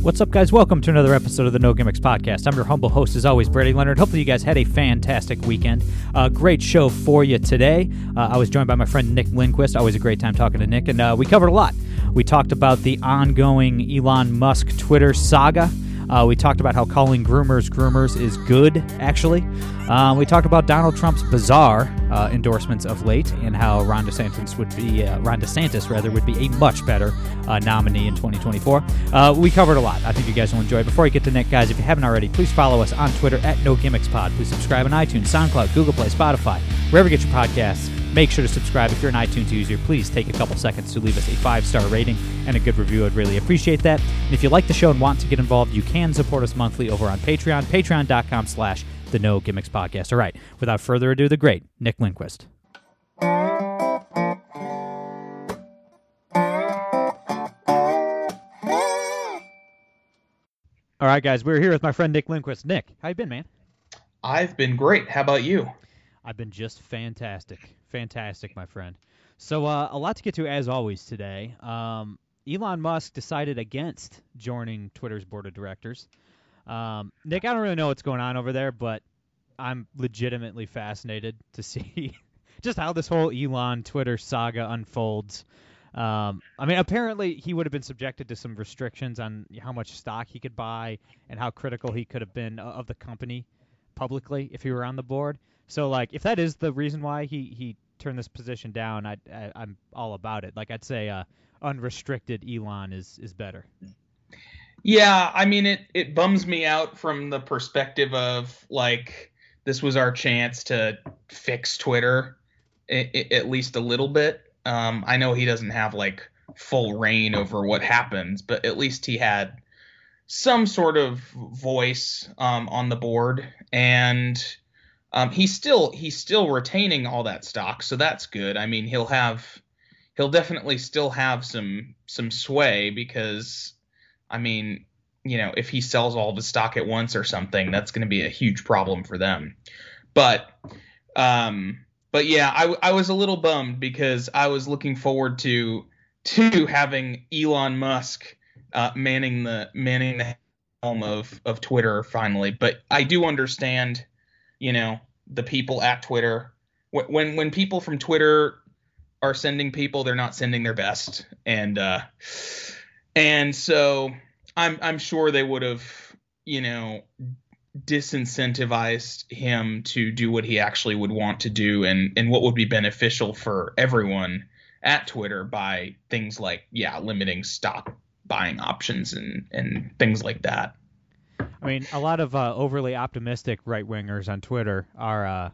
What's up, guys? Welcome to another episode of the No Gimmicks Podcast. I'm your humble host, as always, Brady Leonard. Hopefully, you guys had a fantastic weekend. Uh, great show for you today. Uh, I was joined by my friend Nick Lindquist. Always a great time talking to Nick, and uh, we covered a lot. We talked about the ongoing Elon Musk Twitter saga. Uh, we talked about how calling groomers groomers is good, actually. Uh, we talked about Donald Trump's bizarre uh, endorsements of late and how Ron DeSantis would be uh, Ron DeSantis rather would be a much better uh, nominee in 2024. Uh, we covered a lot. I think you guys will enjoy. Before we get to Nick, guys, if you haven't already, please follow us on Twitter at No Pod. Please subscribe on iTunes, SoundCloud, Google Play, Spotify, wherever you get your podcasts. Make sure to subscribe if you're an iTunes user. Please take a couple seconds to leave us a five star rating and a good review. I'd really appreciate that. And if you like the show and want to get involved, you can support us monthly over on Patreon, patreon.com slash the No Gimmicks Podcast. All right, without further ado, the great Nick Lindquist. All right, guys, we're here with my friend Nick Lindquist. Nick, how you been, man? I've been great. How about you? I've been just fantastic, fantastic, my friend. So uh, a lot to get to as always today. Um, Elon Musk decided against joining Twitter's board of directors. Um, Nick, I don't really know what's going on over there, but I'm legitimately fascinated to see just how this whole Elon Twitter saga unfolds. Um, I mean, apparently he would have been subjected to some restrictions on how much stock he could buy and how critical he could have been of the company publicly if he were on the board. So, like, if that is the reason why he he turned this position down, I, I I'm all about it. Like, I'd say uh, unrestricted Elon is is better. Yeah, I mean it it bums me out from the perspective of like this was our chance to fix Twitter at least a little bit. Um, I know he doesn't have like full rein over what happens, but at least he had some sort of voice um, on the board, and um, he's still he's still retaining all that stock, so that's good. I mean, he'll have he'll definitely still have some some sway because I mean, you know, if he sells all the stock at once or something, that's going to be a huge problem for them. But, um, but yeah, I, I was a little bummed because I was looking forward to to having Elon Musk uh, manning the manning the helm of of Twitter finally. But I do understand, you know, the people at Twitter when when people from Twitter are sending people, they're not sending their best, and uh, and so I'm I'm sure they would have, you know, disincentivized him to do what he actually would want to do and and what would be beneficial for everyone at Twitter by things like yeah, limiting stock buying options and and things like that. I mean, a lot of uh, overly optimistic right wingers on Twitter are uh,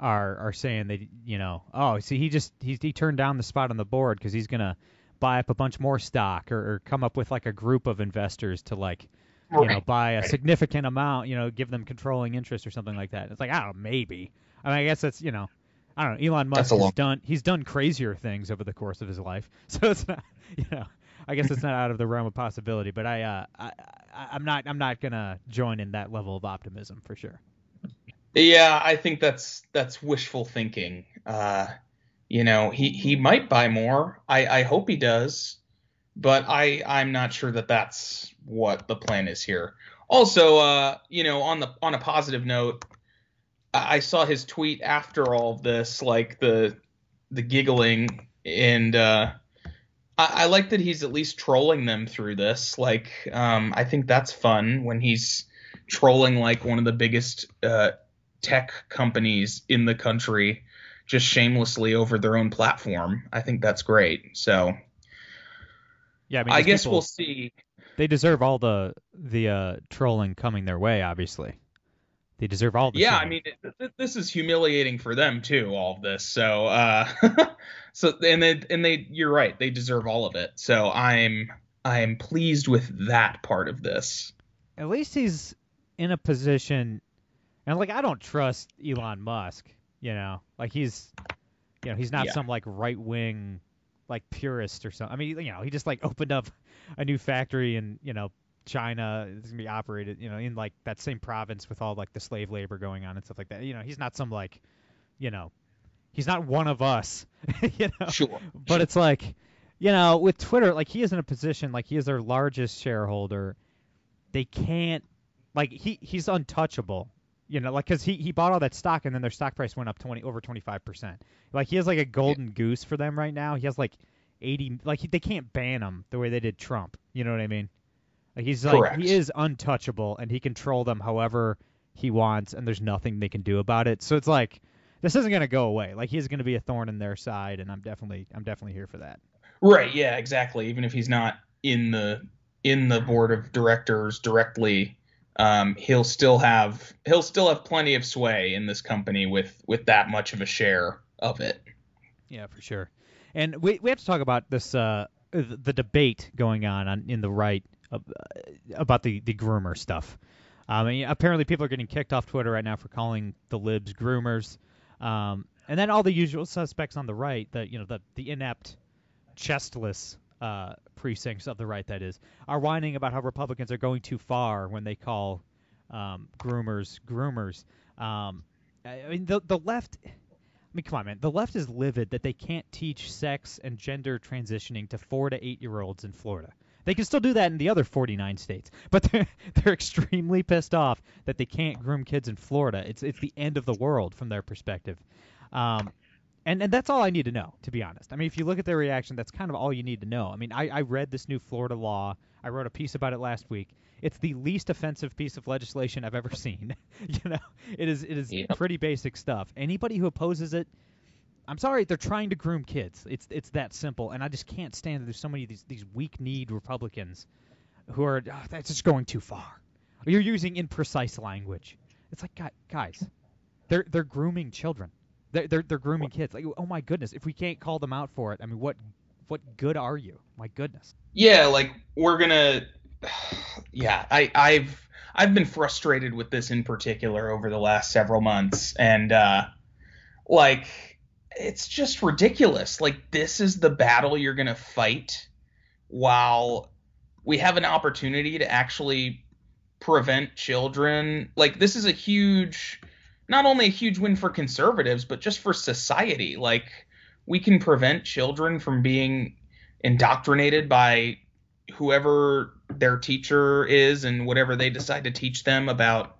are are saying they, you know, oh, see, he just he he turned down the spot on the board because he's gonna buy up a bunch more stock or, or come up with like a group of investors to like you know buy a significant amount you know give them controlling interest or something like that. It's like i maybe. I mean i guess that's you know i don't know elon musk has done he's done crazier things over the course of his life. So it's not you know i guess it's not out of the realm of possibility but i uh i, I i'm not i'm not gonna join in that level of optimism for sure. Yeah i think that's that's wishful thinking. Uh you know he he might buy more. I i hope he does but i i'm not sure that that's what the plan is here. Also uh you know on the on a positive note i saw his tweet after all this like the the giggling and uh I, I like that he's at least trolling them through this. Like, um, I think that's fun when he's trolling like one of the biggest uh, tech companies in the country just shamelessly over their own platform. I think that's great. So yeah, I, mean, I guess people, we'll see. They deserve all the the uh, trolling coming their way. Obviously, they deserve all the. Yeah, shame. I mean, th- this is humiliating for them too. All of this, so uh, so and they and they, you're right. They deserve all of it. So I'm I am pleased with that part of this. At least he's in a position, and like I don't trust Elon Musk. You know, like he's, you know, he's not Yeah. some like right wing, like purist or something. I mean, you know, he just like opened up a new factory and you know China. It's gonna be operated, you know, in like that same province with all like the slave labor going on and stuff like that. You know, he's not some like, you know, he's not one of us. you know, Sure. but it's like, you know, with Twitter, like he is in a position, like he is their largest shareholder. They can't, like he he's untouchable. You know, like because he he bought all that stock and then their stock price went up twenty over twenty five percent. Like he has like a golden goose for them right now. He has like eighty. Like they can't ban him the way they did Trump. You know what I mean? Like he's like Correct. he is untouchable and he control them however he wants and there's nothing they can do about it. So it's like this isn't gonna go away. Like he's gonna be a thorn in their side, and I'm definitely I'm definitely here for that. Right. Yeah. Exactly. Even if he's not in the in the board of directors directly, um, he'll still have he'll still have plenty of sway in this company with with that much of a share of it. Yeah, for sure. And we we have to talk about this uh the, debate going on, on in the right about the the groomer stuff. Um, and apparently people are getting kicked off Twitter right now for calling the libs groomers. Um, and then all the usual suspects on the right, the you know the the inept, chestless uh, precincts of the right that is, are whining about how Republicans are going too far when they call um, groomers groomers. Um, I I mean the the left. I mean, come on, man. The left is livid that they can't teach sex and gender transitioning to four to eight year olds in Florida. They can still do that in the other 49 states, but they're they're extremely pissed off that they can't groom kids in Florida. It's it's the end of the world from their perspective, um, and and that's all I need to know, to be honest. I mean, if you look at their reaction, that's kind of all you need to know. I mean, I, I read this new Florida law. I wrote a piece about it last week. It's the least offensive piece of legislation I've ever seen. you know, it is it is Yeah. pretty basic stuff. Anybody who opposes it, I'm sorry, they're trying to groom kids. It's it's that simple, and I just can't stand that there's so many of these these weak kneed Republicans who are "Ah, that's just going too far. You're using imprecise language. It's like guys, they're they're grooming children. They're they're, they're grooming kids. Like oh my goodness, if we can't call them out for it, I mean what what good are you? My goodness. Yeah, like we're gonna. Yeah, I, I've I've been frustrated with this in particular over the last several months, and uh, like it's just ridiculous. Like this is the battle you're gonna fight while we have an opportunity to actually prevent children. Like this is a huge, not only a huge win for conservatives, but just for society. Like we can prevent children from being indoctrinated by whoever their teacher is and whatever they decide to teach them about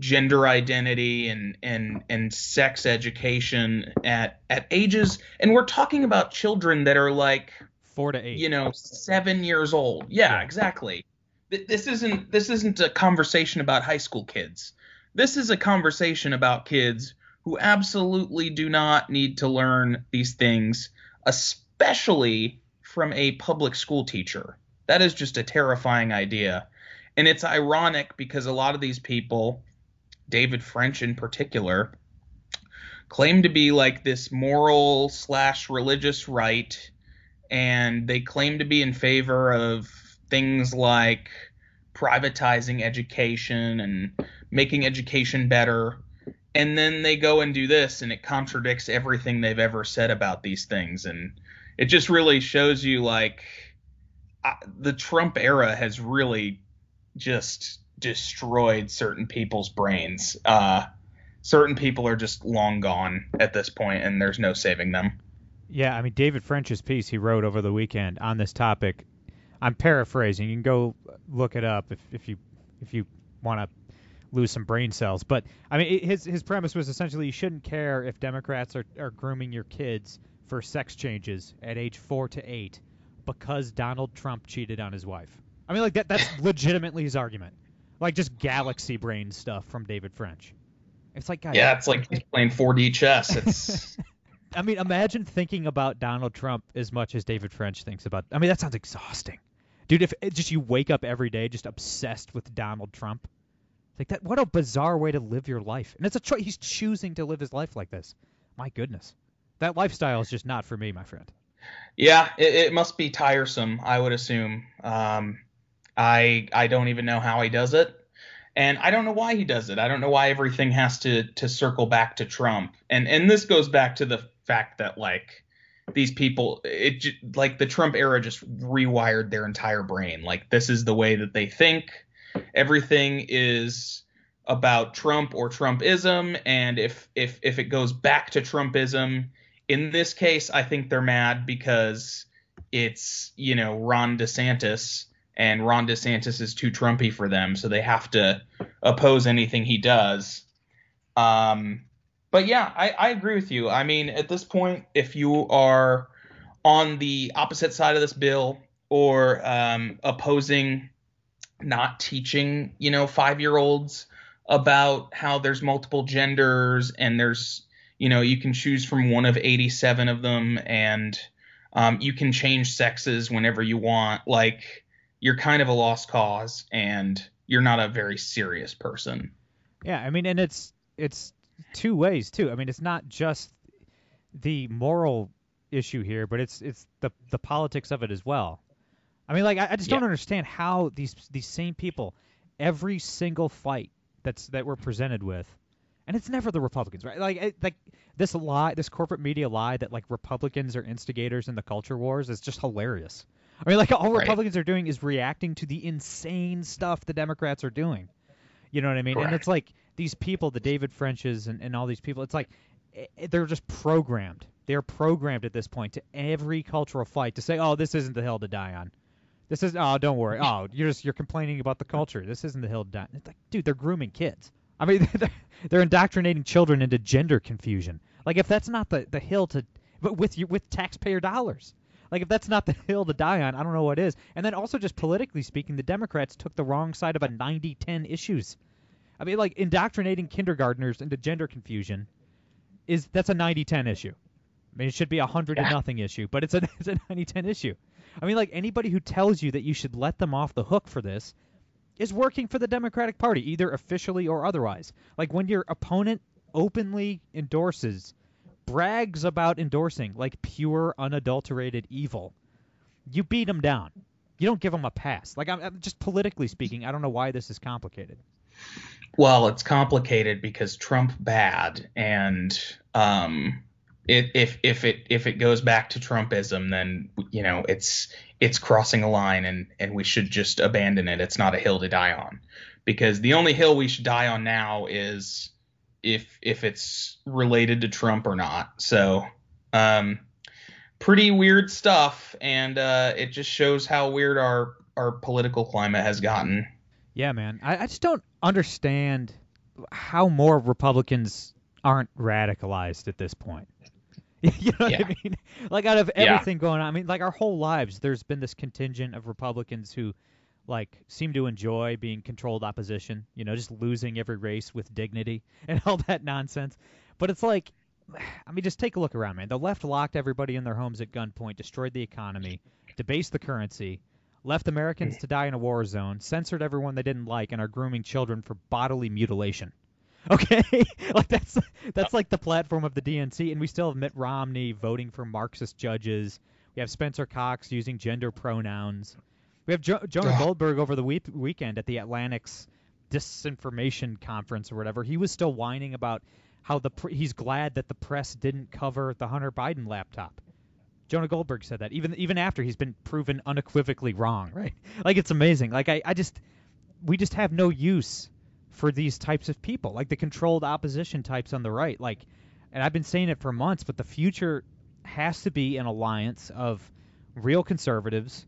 gender identity and and and sex education at at ages and we're talking about children that are like Four to eight. you know 7 years old. Yeah, Yeah. exactly. This isn't this isn't a conversation about high school kids. This is a conversation about kids who absolutely do not need to learn these things especially from a public school teacher. That is just a terrifying idea. And it's ironic because a lot of these people david french in particular claim to be like this moral slash religious right and they claim to be in favor of things like privatizing education and making education better. And then they go and do this and it contradicts everything they've ever said about these things. And it just really shows you like I, the Trump era has really just destroyed certain people's brains. Uh, certain people are just long gone at this point, and there's no saving them. Yeah, I mean David French's piece he wrote over the weekend on this topic. I'm paraphrasing. You can go look it up if, if you if you want to lose some brain cells. But I mean his his premise was essentially you shouldn't care if Democrats are, are grooming your kids for sex changes at age four to eight because Donald Trump cheated on his wife. I mean like that that's legitimately his argument. Like just galaxy brain stuff from David French. It's like guys, Yeah, it's like he's playing 4D chess. It's I mean, imagine thinking about Donald Trump as much as David French thinks about. I mean, that sounds exhausting, dude. If it just you wake up every day just obsessed with Donald Trump, like that, what a bizarre way to live your life. And it's a choice. He's choosing to live his life like this. My goodness, that lifestyle is just not for me, my friend. yeah, it, it must be tiresome. I would assume. Um, I I don't even know how he does it, And I don't know why he does it. I don't know why everything has to to circle back to Trump. And and this goes back to the fact that like these people it like the Trump era just rewired their entire brain. Like this is the way that they think. Everything is about Trump or Trumpism and if if if it goes back to Trumpism, in this case I think they're mad because it's, you know, Ron DeSantis and Ron DeSantis is too Trumpy for them, so they have to oppose anything he does. Um, but yeah, I, I agree with you. I mean, at this point, if you are on the opposite side of this bill or um, opposing not teaching, you know, five year olds about how there's multiple genders and there's, you know, you can choose from one of 87 of them and um, you can change sexes whenever you want. Like, you're kind of a lost cause and you're not a very serious person. Yeah, I mean, and it's it's two ways too. I mean, it's not just the moral issue here, but it's it's the the politics of it as well. I mean, like I, I just yeah. don't understand how these these same people, every single fight that's that we're presented with, and it's never the Republicans, right? Like it, like this lie, this corporate media lie that like Republicans are instigators in the culture wars is just hilarious. I mean, like all right. Republicans are doing is reacting to the insane stuff the Democrats are doing. You know what I mean? Correct. And it's like these people, the David Frenches and, and all these people, it's like eh, eh, they're just programmed. They're programmed at this point to every cultural fight to say, "Oh, this isn't the hill to die on." This is oh, don't worry. Oh, you're just you're complaining about the culture. This isn't the hill to die. It's like, dude, they're grooming kids. I mean, they're, they're indoctrinating children into gender confusion. Like if that's not the the hill to, but with you with taxpayer dollars. Like if that's not the hill to die on, I don't know what is. And then also just politically speaking, the Democrats took the wrong side of a 90-10 issues. I mean, like indoctrinating kindergartners into gender confusion is that's a 90-10 issue. I mean, it should be a hundred to nothing issue, but it's a it's a 90-10 issue. I mean, like anybody who tells you that you should let them off the hook for this is working for the Democratic Party, either officially or otherwise. Like when your opponent openly endorses brags about endorsing like pure, unadulterated evil, you beat him down. You don't give him a pass. Like I'm, I'm just politically speaking, I don't know why this is complicated. Well, it's complicated because Trump bad, and um, it, if if it if it goes back to Trumpism, then you know it's it's crossing a line, and and we should just abandon it. It's not a hill to die on, because the only hill we should die on now is if if it's related to Trump or not. So, um, pretty weird stuff, and uh, it just shows how weird our our political climate has gotten. Yeah, man. I, I just don't understand how more Republicans aren't radicalized at this point. you know yeah. what I mean? Like out of everything yeah. going on, I mean, like our whole lives, there's been this contingent of Republicans who like seem to enjoy being controlled opposition, you know, just losing every race with dignity and all that nonsense. But it's like I mean, just take a look around, man. The left locked everybody in their homes at gunpoint, destroyed the economy, debased the currency, left Americans to die in a war zone, censored everyone they didn't like, and are grooming children for bodily mutilation. Okay, like that's that's like the platform of the DNC, and we still have Mitt Romney voting for Marxist judges. We have Spencer Cox using gender pronouns. We have jo- Jonah Goldberg over the week- weekend at the Atlantic's disinformation conference or whatever. He was still whining about how the pr- he's glad that the press didn't cover the Hunter Biden laptop. Jonah Goldberg said that even even after he's been proven unequivocally wrong, right? Like it's amazing. Like I, I just we just have no use for these types of people, like the controlled opposition types on the right. Like and I've been saying it for months, but the future has to be an alliance of real conservatives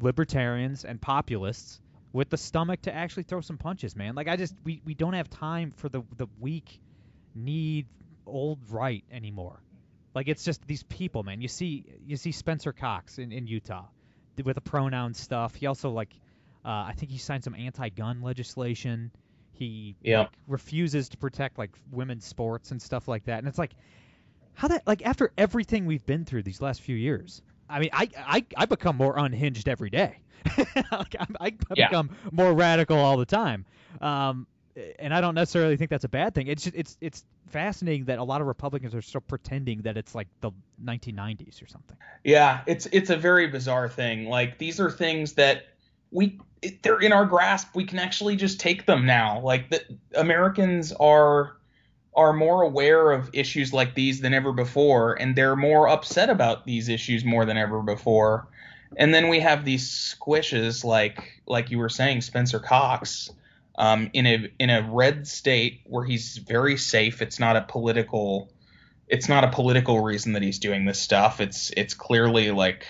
libertarians and populists with the stomach to actually throw some punches, man. Like I just we, we don't have time for the the weak kneed old right anymore. Like it's just these people, man. You see you see Spencer Cox in, in Utah with the pronoun stuff. He also like uh, I think he signed some anti-gun legislation. He yep. like, refuses to protect like women's sports and stuff like that. And it's like how that like after everything we've been through these last few years, I mean, I I, I become more unhinged every day. like I, I yeah. become more radical all the time. Um, and I don't necessarily think that's a bad thing. It's just, it's it's fascinating that a lot of Republicans are still pretending that it's like the 1990s or something. Yeah, it's it's a very bizarre thing. Like these are things that we they're in our grasp. We can actually just take them now. Like the Americans are are more aware of issues like these than ever before, and they're more upset about these issues more than ever before. And then we have these squishes like like you were saying, Spencer Cox, um, in a in a red state where he's very safe. It's not a political it's not a political reason that he's doing this stuff. It's it's clearly like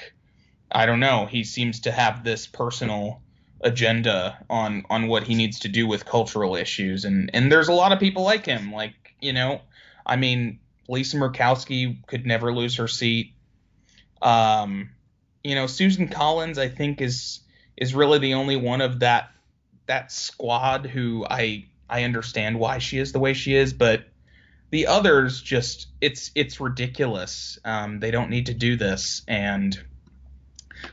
I don't know. He seems to have this personal agenda on on what he needs to do with cultural issues, and and there's a lot of people like him. Like you know, I mean, Lisa Murkowski could never lose her seat. Um, you know, Susan Collins, I think is is really the only one of that that squad who I I understand why she is the way she is, but the others just it's it's ridiculous. Um, they don't need to do this, and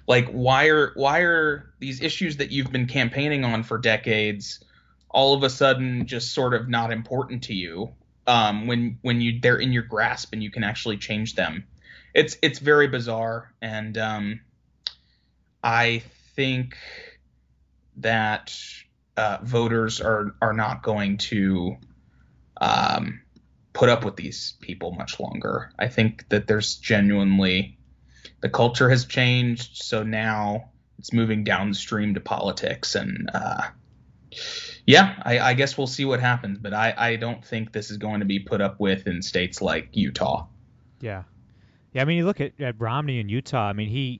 like why are why are these issues that you've been campaigning on for decades all of a sudden just sort of not important to you um, when when you they're in your grasp and you can actually change them. It's it's very bizarre, and um, I think that uh, voters are are not going to um, put up with these people much longer. I think that there's genuinely the culture has changed, so now it's moving downstream to politics, and uh, yeah, I, I, guess we'll see what happens. But I, I don't think this is going to be put up with in states like Utah. Yeah, yeah. I mean, you look at, at Romney in Utah. I mean, he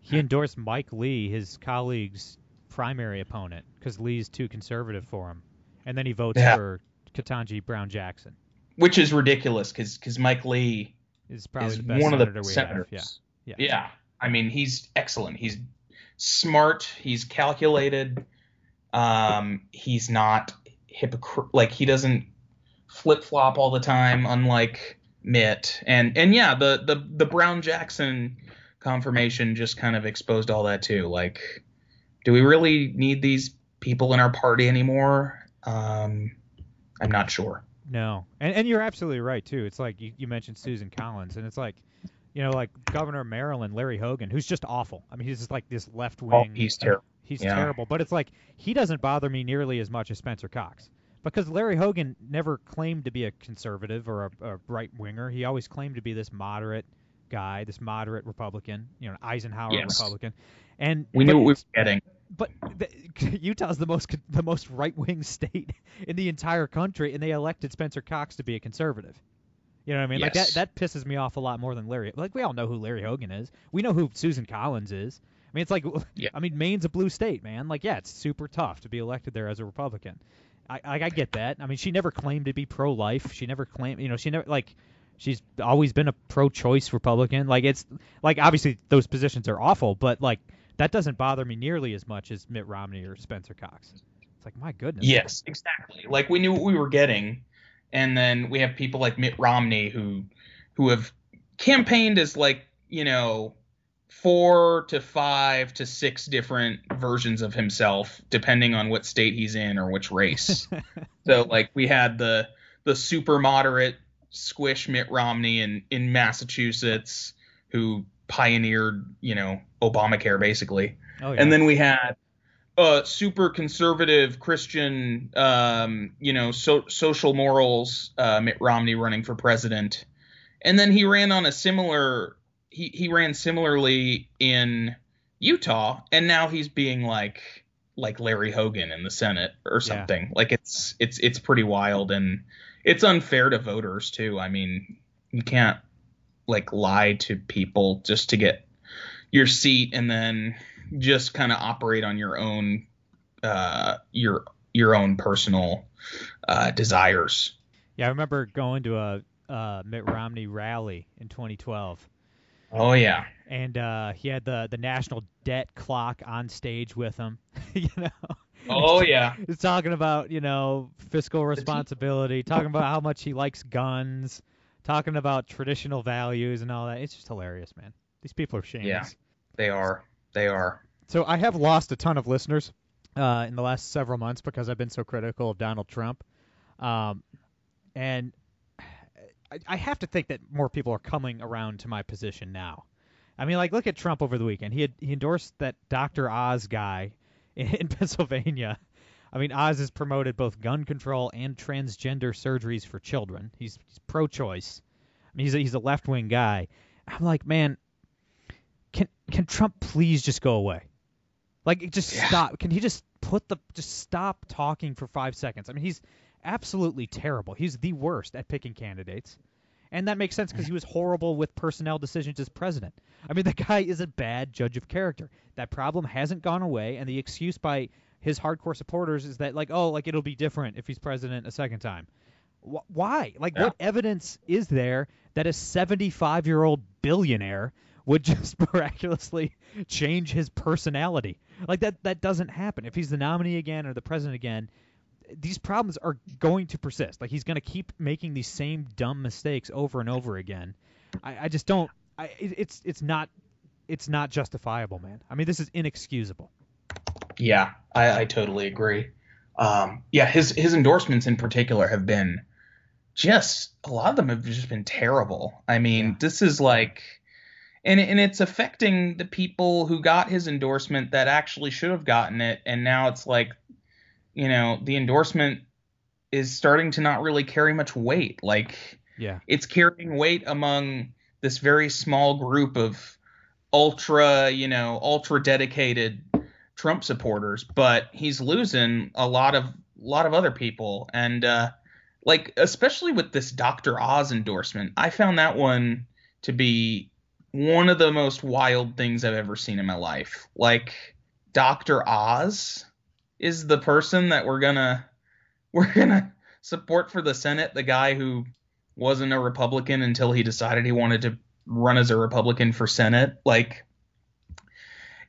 he endorsed Mike Lee, his colleague's primary opponent, because Lee's too conservative for him, and then he votes yeah. for Ketanji Brown Jackson, which is ridiculous because because Mike Lee is probably is one of the senators. Yeah. yeah, yeah. I mean, he's excellent. He's smart. He's calculated. Um, he's not hypocrite. Like he doesn't flip flop all the time, unlike Mitt. And and yeah, the the the Brown Jackson confirmation just kind of exposed all that too. Like, do we really need these people in our party anymore? Um, I'm not sure. No, and and you're absolutely right too. It's like you, you mentioned Susan Collins, and it's like, you know, like Governor of Maryland Larry Hogan, who's just awful. I mean, he's just like this left wing. Oh, he's terrible. He's yeah. terrible. But it's like he doesn't bother me nearly as much as Spencer Cox because Larry Hogan never claimed to be a conservative or a, a right winger. He always claimed to be this moderate guy, this moderate Republican, you know, Eisenhower yes. Republican. And we knew what we were getting. But the, Utah's the most the most right wing state in the entire country, and they elected Spencer Cox to be a conservative. You know what I mean? Yes. Like that that pisses me off a lot more than Larry. Like we all know who Larry Hogan is. We know who Susan Collins is. I mean, it's like yeah. I mean, Maine's a blue state, man. Like yeah, it's super tough to be elected there as a Republican. I I, I get that. I mean, she never claimed to be pro life. She never claimed, you know, she never like she's always been a pro-choice Republican. Like it's like obviously those positions are awful, but like that doesn't bother me nearly as much as Mitt Romney or Spencer Cox. It's like my goodness. Yes, exactly. Like we knew what we were getting and then we have people like Mitt Romney who who have campaigned as like you know four to five to six different versions of himself depending on what state he's in or which race. so like we had the the super moderate squish Mitt Romney in in Massachusetts who pioneered you know Obamacare basically, oh, yeah. and then we had uh, super conservative Christian, um, you know, so, social morals, uh, Mitt Romney running for president, and then he ran on a similar. He he ran similarly in Utah, and now he's being like like Larry Hogan in the Senate or something. Yeah. Like it's it's it's pretty wild, and it's unfair to voters too. I mean, you can't like lie to people just to get your seat, and then just kind of operate on your own uh, your your own personal uh, desires. Yeah, I remember going to a uh, Mitt Romney rally in 2012. Oh yeah, and uh, he had the the national debt clock on stage with him. you know. Oh yeah. He's talking about you know fiscal responsibility, talking about how much he likes guns, talking about traditional values and all that. It's just hilarious, man. These people are shameless. Yeah, they are. They are. So I have lost a ton of listeners uh, in the last several months because I've been so critical of Donald Trump, um, and I, I have to think that more people are coming around to my position now. I mean, like look at Trump over the weekend. He had, he endorsed that Dr. Oz guy in Pennsylvania. I mean, Oz has promoted both gun control and transgender surgeries for children. He's, he's pro-choice. I mean, he's a, he's a left-wing guy. I'm like, man, can can Trump please just go away? Like, just Yeah. stop. Can he just put the just stop talking for five seconds? I mean, he's absolutely terrible. He's the worst at picking candidates. And that makes sense because he was horrible with personnel decisions as president. I mean, the guy is a bad judge of character. That problem hasn't gone away, and the excuse by his hardcore supporters is that, like, oh, like it'll be different if he's president a second time. Wh- Why? Like, what evidence is there that a 75 year old billionaire would just miraculously change his personality? Like, that, that doesn't happen. If he's the nominee again or the president again, these problems are going to persist. Like he's going to keep making these same dumb mistakes over and over again. I, I just don't. I, it, it's it's not it's not justifiable, man. I mean, this is inexcusable. Yeah, I, I totally agree. Um, yeah, his his endorsements in particular have been just a lot of them have just been terrible. I mean, Yeah. this is like, and and it's affecting the people who got his endorsement that actually should have gotten it, and now it's like, you know, the endorsement is starting to not really carry much weight. Like, Yeah. it's carrying weight among this very small group of ultra, you know, ultra dedicated Trump supporters, but he's losing a lot of a lot of other people and uh like especially with this Dr. Oz endorsement. I found that one to be one of the most wild things I've ever seen in my life. Like Dr. Oz is the person that we're going to we're to support for the Senate, the guy who wasn't a Republican until he decided he wanted to run as a Republican for Senate. Like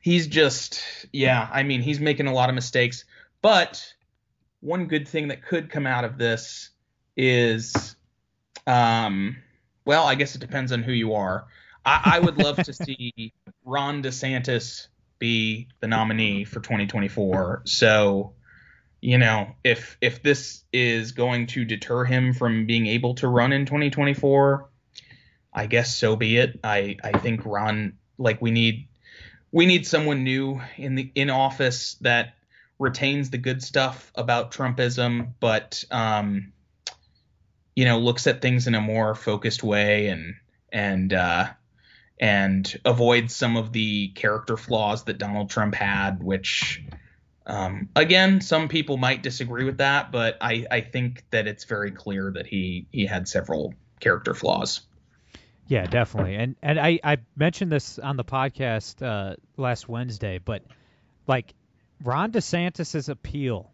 he's just yeah, I mean, he's making a lot of mistakes, but one good thing that could come out of this is um well, I guess it depends on who you are. I, I would love to see Ron DeSantis be the nominee for 2024. So, you know, if if this is going to deter him from being able to run in 2024, I guess so be it. I I think Ron like we need we need someone new in the in office that retains the good stuff about Trumpism, but um, you know, looks at things in a more focused way and and uh, and avoid some of the character flaws that Donald Trump had, which um, again, some people might disagree with that, but I, I think that it's very clear that he he had several character flaws. Yeah, definitely. And and I I mentioned this on the podcast uh, last Wednesday, but like Ron DeSantis's appeal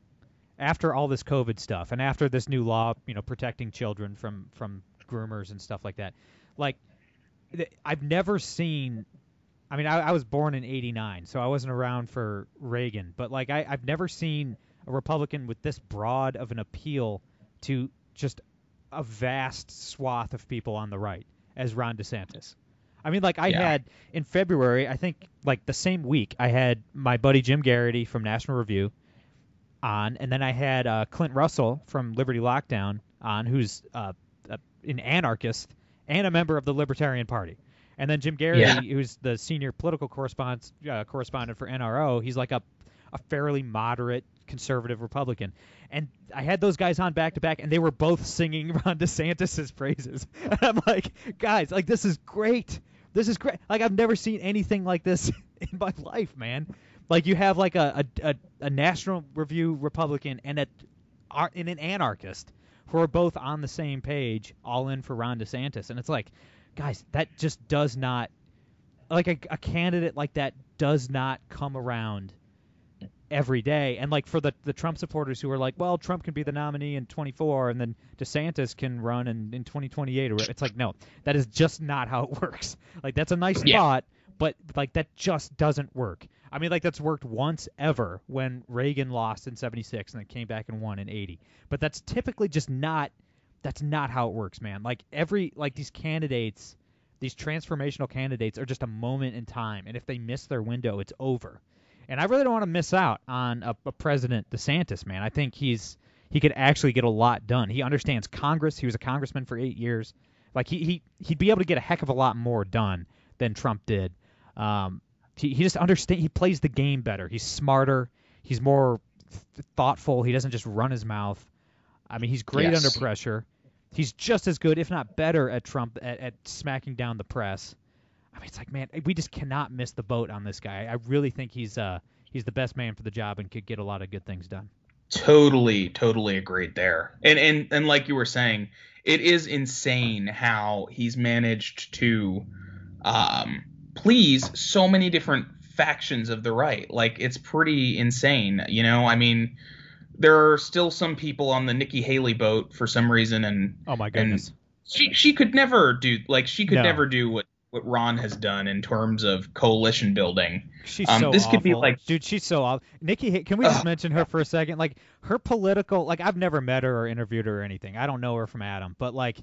after all this COVID stuff and after this new law, you know, protecting children from from groomers and stuff like that, like I've never seen. I mean, I, I was born in '89, so I wasn't around for Reagan, but like I, I've never seen a Republican with this broad of an appeal to just a vast swath of people on the right as Ron DeSantis. I mean, like I Yeah. had in February, I think like the same week, I had my buddy Jim Geraghty from National Review on, and then I had uh, Clint Russell from Liberty Lockdown on, who's uh, a, an anarchist and a member of the Libertarian Party. And then Jim Geraghty, Yeah. who's the senior political correspondent uh, correspondent for NRO, he's like a a fairly moderate conservative Republican. And I had those guys on back to back, and they were both singing Ron DeSantis's praises. And I'm like, guys, like this is great. This is great. Like I've never seen anything like this in my life, man. Like you have like a a, a, a National Review Republican and a and an anarchist who are both on the same page, all in for Ron DeSantis, and it's like, guys, that just does not like a, a candidate like that does not come around every day. And like for the the Trump supporters who are like, well, Trump can be the nominee in 24, and then DeSantis can run in in 2028, or it's like, no, that is just not how it works. Like that's a nice Yeah. thought, but like that just doesn't work. I mean, like that's worked once ever when Reagan lost in 76 and then came back and won in 80. But that's typically just not that's not how it works, man. Like every like these candidates, these transformational candidates are just a moment in time, and if they miss their window, it's over. And I really don't want to miss out on a, a President DeSantis, man. I think he's he could actually get a lot done. He understands Congress. He was a congressman for eight years. Like he he he'd be able to get a heck of a lot more done than Trump did. Um, he he just understand. He plays the game better. He's smarter. He's more th- thoughtful. He doesn't just run his mouth. I mean, he's great Yes. under pressure. He's just as good, if not better, at Trump at, at smacking down the press. I mean, it's like, man, we just cannot miss the boat on this guy. I really think he's uh he's the best man for the job and could get a lot of good things done. Totally, totally agreed there. And and and like you were saying, it is insane how he's managed to um please so many different factions of the right. Like it's pretty insane, you know? I mean, there are still some people on the Nikki Haley boat for some reason and Oh my goodness. she she could never do like she could No. never do what what Ron has done in terms of coalition building. She's Um, so this could be like- dude. She's so awful. Nikki, can we just Ugh. mention her for a second? Like her political, like I've never met her or interviewed her or anything. I don't know her from Adam, but like,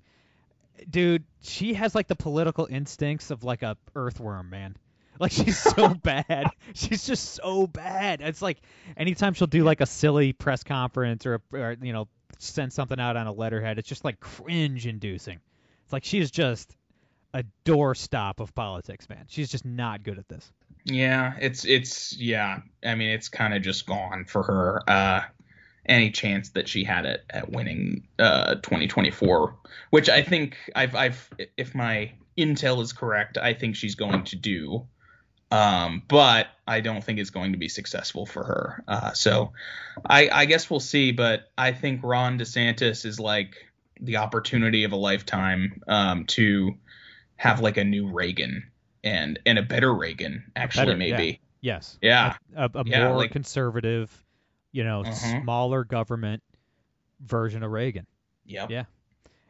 dude, she has like the political instincts of like a earthworm, man. Like she's so bad. She's just so bad. It's like anytime she'll do like a silly press conference or, or you know send something out on a letterhead, it's just like cringe inducing. It's like she is just a doorstop of politics, man. She's just not good at this. Yeah, it's it's yeah. I mean, it's kind of just gone for her. Uh, any chance that she had it at winning uh 2024, which I think I've I've if my intel is correct, I think she's going to do. Um, but I don't think it's going to be successful for her. Uh, so I I guess we'll see. But I think Ron DeSantis is like the opportunity of a lifetime um to have like a new Reagan and and a better Reagan actually Better, maybe. Yes. Yeah. A, a Yeah, more like- conservative, you know, Mhm. smaller government version of Reagan. Yep. Yeah.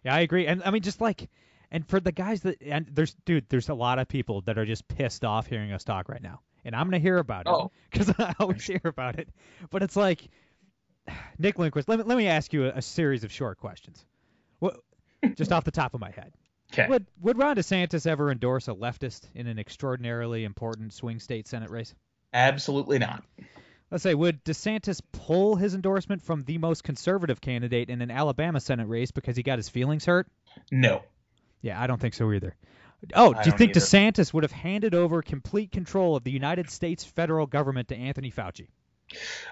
Yeah, I agree. And I mean, just like, and for the guys that, and there's, dude, there's a lot of people that are just pissed off hearing us talk right now. And I'm going to hear about it Oh. because I always hear about it. But it's like, Nick Lindquist, let me, let me ask you a, a series of short questions. What, just off the top of my head. Okay. Would, would Ron DeSantis ever endorse a leftist in an extraordinarily important swing state Senate race? Absolutely not. Let's say, would DeSantis pull his endorsement from the most conservative candidate in an Alabama Senate race because he got his feelings hurt? No. Yeah, I don't think so either. Oh, I do you think either. DeSantis would have handed over complete control of the United States federal government to Anthony Fauci?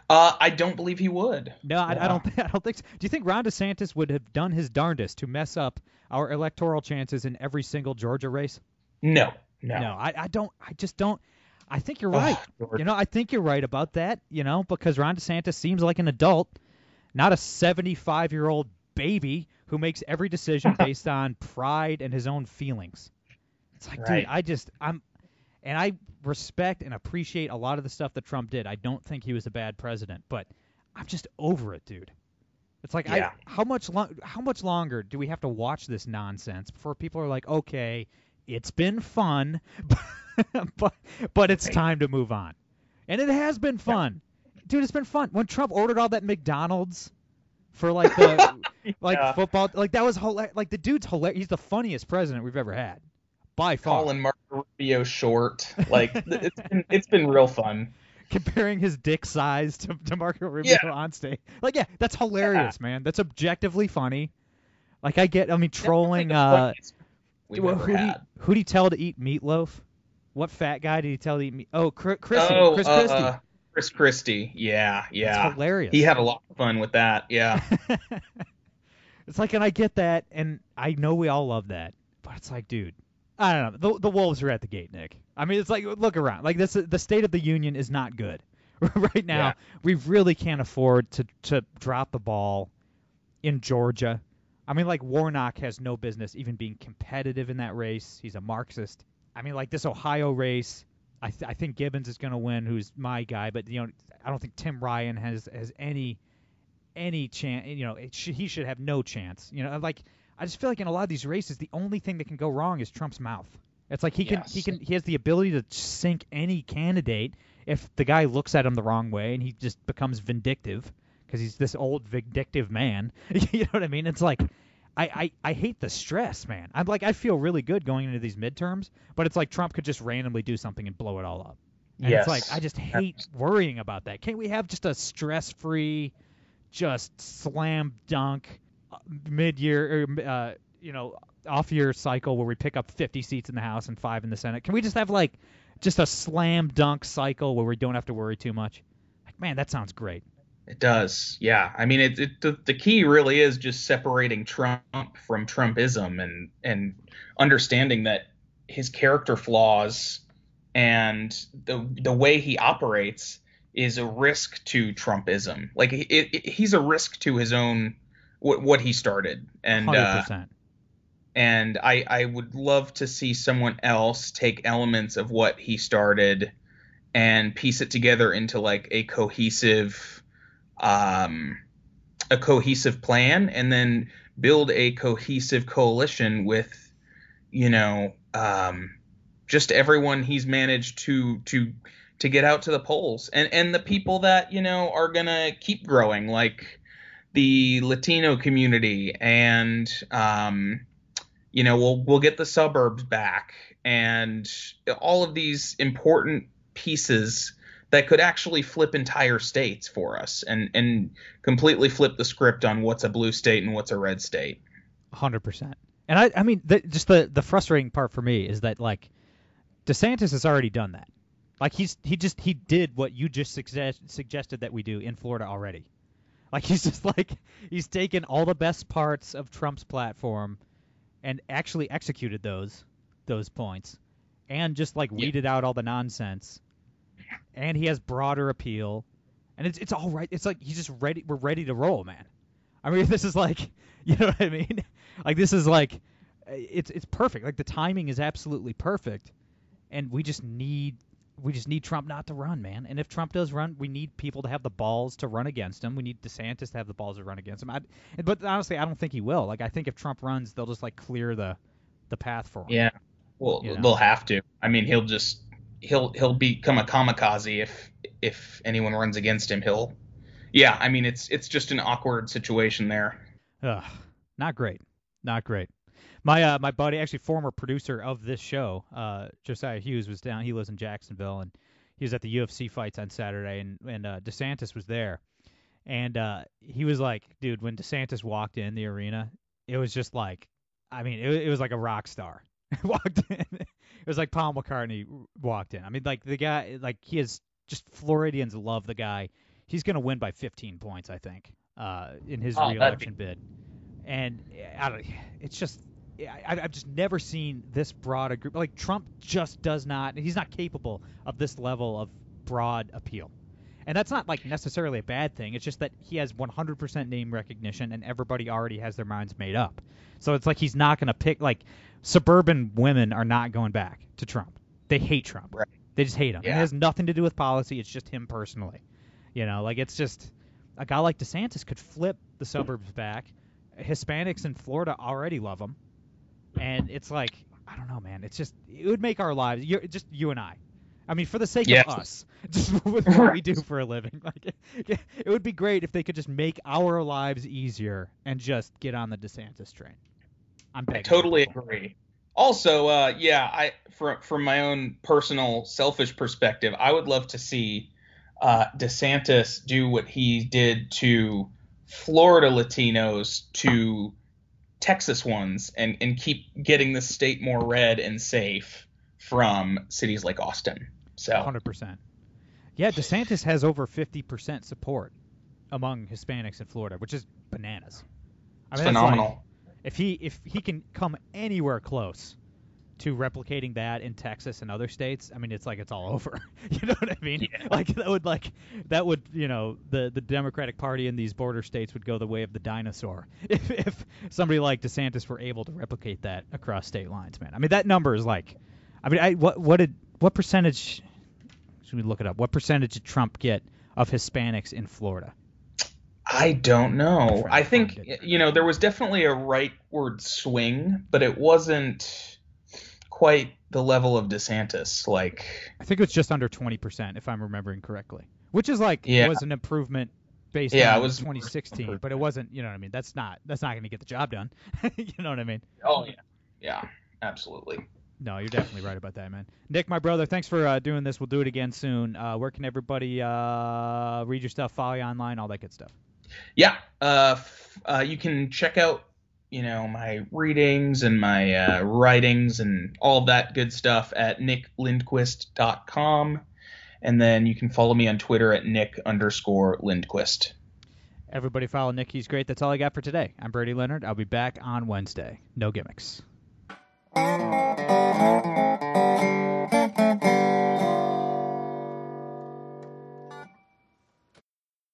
Uh, I don't believe he would. No, I, I don't. Think, I don't think. So. Do you think Ron DeSantis would have done his darndest to mess up our electoral chances in every single Georgia race? No. No. No, I, I don't. I just don't. I think you're right. George. You know, I think you're right about that. You know, because Ron DeSantis seems like an adult, not a 75 year old baby who makes every decision based on pride and his own feelings. It's like, Right. dude, I just I'm, and I respect and appreciate a lot of the stuff that Trump did. I don't think he was a bad president, but I'm just over it, dude. It's like, Yeah. I, how much lo- how much longer do we have to watch this nonsense before people are like, okay, it's been fun, but but it's time to move on. And it has been fun, dude. It's been fun. When Trump ordered all that McDonald's for like the like Yeah. football, like that was hilarious. Like the dude's hilarious. He's the funniest president we've ever had, by far. Calling Marco Rubio short. Like it's been it's been real fun. comparing his dick size to, to Marco Rubio Yeah. on stage. Like, yeah, that's hilarious, man. That's objectively funny. Like, I get, I mean, trolling. Uh, funniest we've well, ever who do you, who do you tell to eat meatloaf? What fat guy did he tell to eat meat? Oh, Chris, Christie, oh, Chris uh, Christie. uh, Chris Christie. Yeah, yeah. It's hilarious. He had a lot of fun with that. Yeah. it's like, and I get that, and I know we all love that, but it's like, dude, I don't know. The, the wolves are at the gate, Nick. I mean, it's like, look around. Like this, the State of the Union is not good right now. Yeah. We really can't afford to to drop the ball in Georgia. I mean, like Warnock has no business even being competitive in that race. He's a Marxist. I mean, like this Ohio race, I th- I think Gibbons is going to win, who's my guy. But you know, I don't think Tim Ryan has has any any chance. You know, it sh- he should have no chance. You know, like I just feel like in a lot of these races, the only thing that can go wrong is Trump's mouth. It's like he can he can he has the ability to sink any candidate if the guy looks at him the wrong way and he just becomes vindictive because he's this old vindictive man. you know what I mean? It's like I, I, I hate the stress, man. I'm like I feel really good going into these midterms, but it's like Trump could just randomly do something and blow it all up. And yes. it's like I just hate worrying about that. Can't we have just a stress-free, just slam dunk uh, mid-year, uh, you know, off-year cycle where we pick up 50 seats in the House and five in the Senate? Can we just have like just a slam dunk cycle where we don't have to worry too much? Like man, that sounds great. It does, yeah. I mean, it, it the, the key really is just separating Trump from Trumpism and and understanding that his character flaws and the the way he operates is a risk to Trumpism. Like it, it, he's a risk to his own what, what he started, and uh, and I I would love to see someone else take elements of what he started and piece it together into like a cohesive um, a cohesive plan and then build a cohesive coalition with you know um, just everyone he's managed to to to get out to the polls and and the people that you know are gonna keep growing like the Latino community and um, you know we'll we'll get the suburbs back and all of these important pieces that could actually flip entire states for us and and completely flip the script on what's a blue state and what's a red state. Hundred percent. And I I mean the, just the the frustrating part for me is that like DeSantis has already done that. Like he's he just he did what you just suggest, suggested that we do in Florida already. Like he's just like he's taken all the best parts of Trump's platform and actually executed those those points and just like yeah. weeded out all the nonsense and he has broader appeal, and it's it's all right. It's like he's just ready. We're ready to roll, man. I mean, this is like, you know what I mean? Like this is like, it's it's perfect. Like the timing is absolutely perfect, and we just need we just need Trump not to run, man. And if Trump does run, we need people to have the balls to run against him. We need DeSantis to have the balls to run against him. I, but honestly, I don't think he will. Like I think if Trump runs, they'll just like clear the the path for him. Yeah. Well, you know? they'll have to. I mean, he'll just he'll he'll become a kamikaze if if anyone runs against him. He'll yeah. I mean, it's it's just an awkward situation there. Ugh, not great, not great. My uh, my buddy, actually former producer of this show, uh, Josiah Hughes, was down. He lives in Jacksonville, and he was at the UFC fights on Saturday, and and uh, DeSantis was there, and uh, he was like, dude, when DeSantis walked in the arena, it was just like, I mean, it, it was like a rock star. walked in. It was like Paul McCartney walked in. I mean, like the guy, like he is just Floridians love the guy. He's gonna win by 15 points, I think, uh, in his oh, reelection be... bid. And I don't, it's just I, have just never seen this broad a group. Like Trump just does not. He's not capable of this level of broad appeal. And that's not like necessarily a bad thing. It's just that he has 100% name recognition and everybody already has their minds made up. So it's like he's not going to pick like suburban women are not going back to Trump. They hate Trump. Right. They just hate him. Yeah. It has nothing to do with policy. It's just him personally. You know, like it's just a guy like DeSantis could flip the suburbs back. Hispanics in Florida already love him. And it's like I don't know, man. It's just it would make our lives just you and I I mean, for the sake yes. of us, just with what we do for a living, like it, it would be great if they could just make our lives easier and just get on the DeSantis train. I'm I totally agree. Also, uh, yeah, I from from my own personal selfish perspective, I would love to see uh, DeSantis do what he did to Florida Latinos to Texas ones and and keep getting the state more red and safe from cities like Austin. So 100%. Yeah, DeSantis has over 50% support among Hispanics in Florida, which is bananas. I mean, phenomenal. Like, if he if he can come anywhere close to replicating that in Texas and other states, I mean, it's like it's all over. you know what I mean? Yeah. Like that would like that would you know the the Democratic Party in these border states would go the way of the dinosaur if if somebody like DeSantis were able to replicate that across state lines, man. I mean, that number is like, I mean, I what what did what percentage? Should we look it up? What percentage did Trump get of Hispanics in Florida? I don't know. I think you know there was definitely a rightward swing, but it wasn't quite the level of DeSantis. Like I think it was just under 20%, if I'm remembering correctly, which is like yeah. was an improvement based yeah, on it was 2016, but it wasn't. You know what I mean? That's not that's not going to get the job done. you know what I mean? Oh yeah, yeah, absolutely. No, you're definitely right about that, man. Nick, my brother, thanks for uh, doing this. We'll do it again soon. Uh, where can everybody uh, read your stuff, follow you online, all that good stuff? Yeah, uh, f- uh, you can check out, you know, my readings and my uh, writings and all that good stuff at nicklindquist.com. And then you can follow me on Twitter at Nick underscore Lindquist. Everybody follow Nick. He's great. That's all I got for today. I'm Brady Leonard. I'll be back on Wednesday. No gimmicks. Thank you.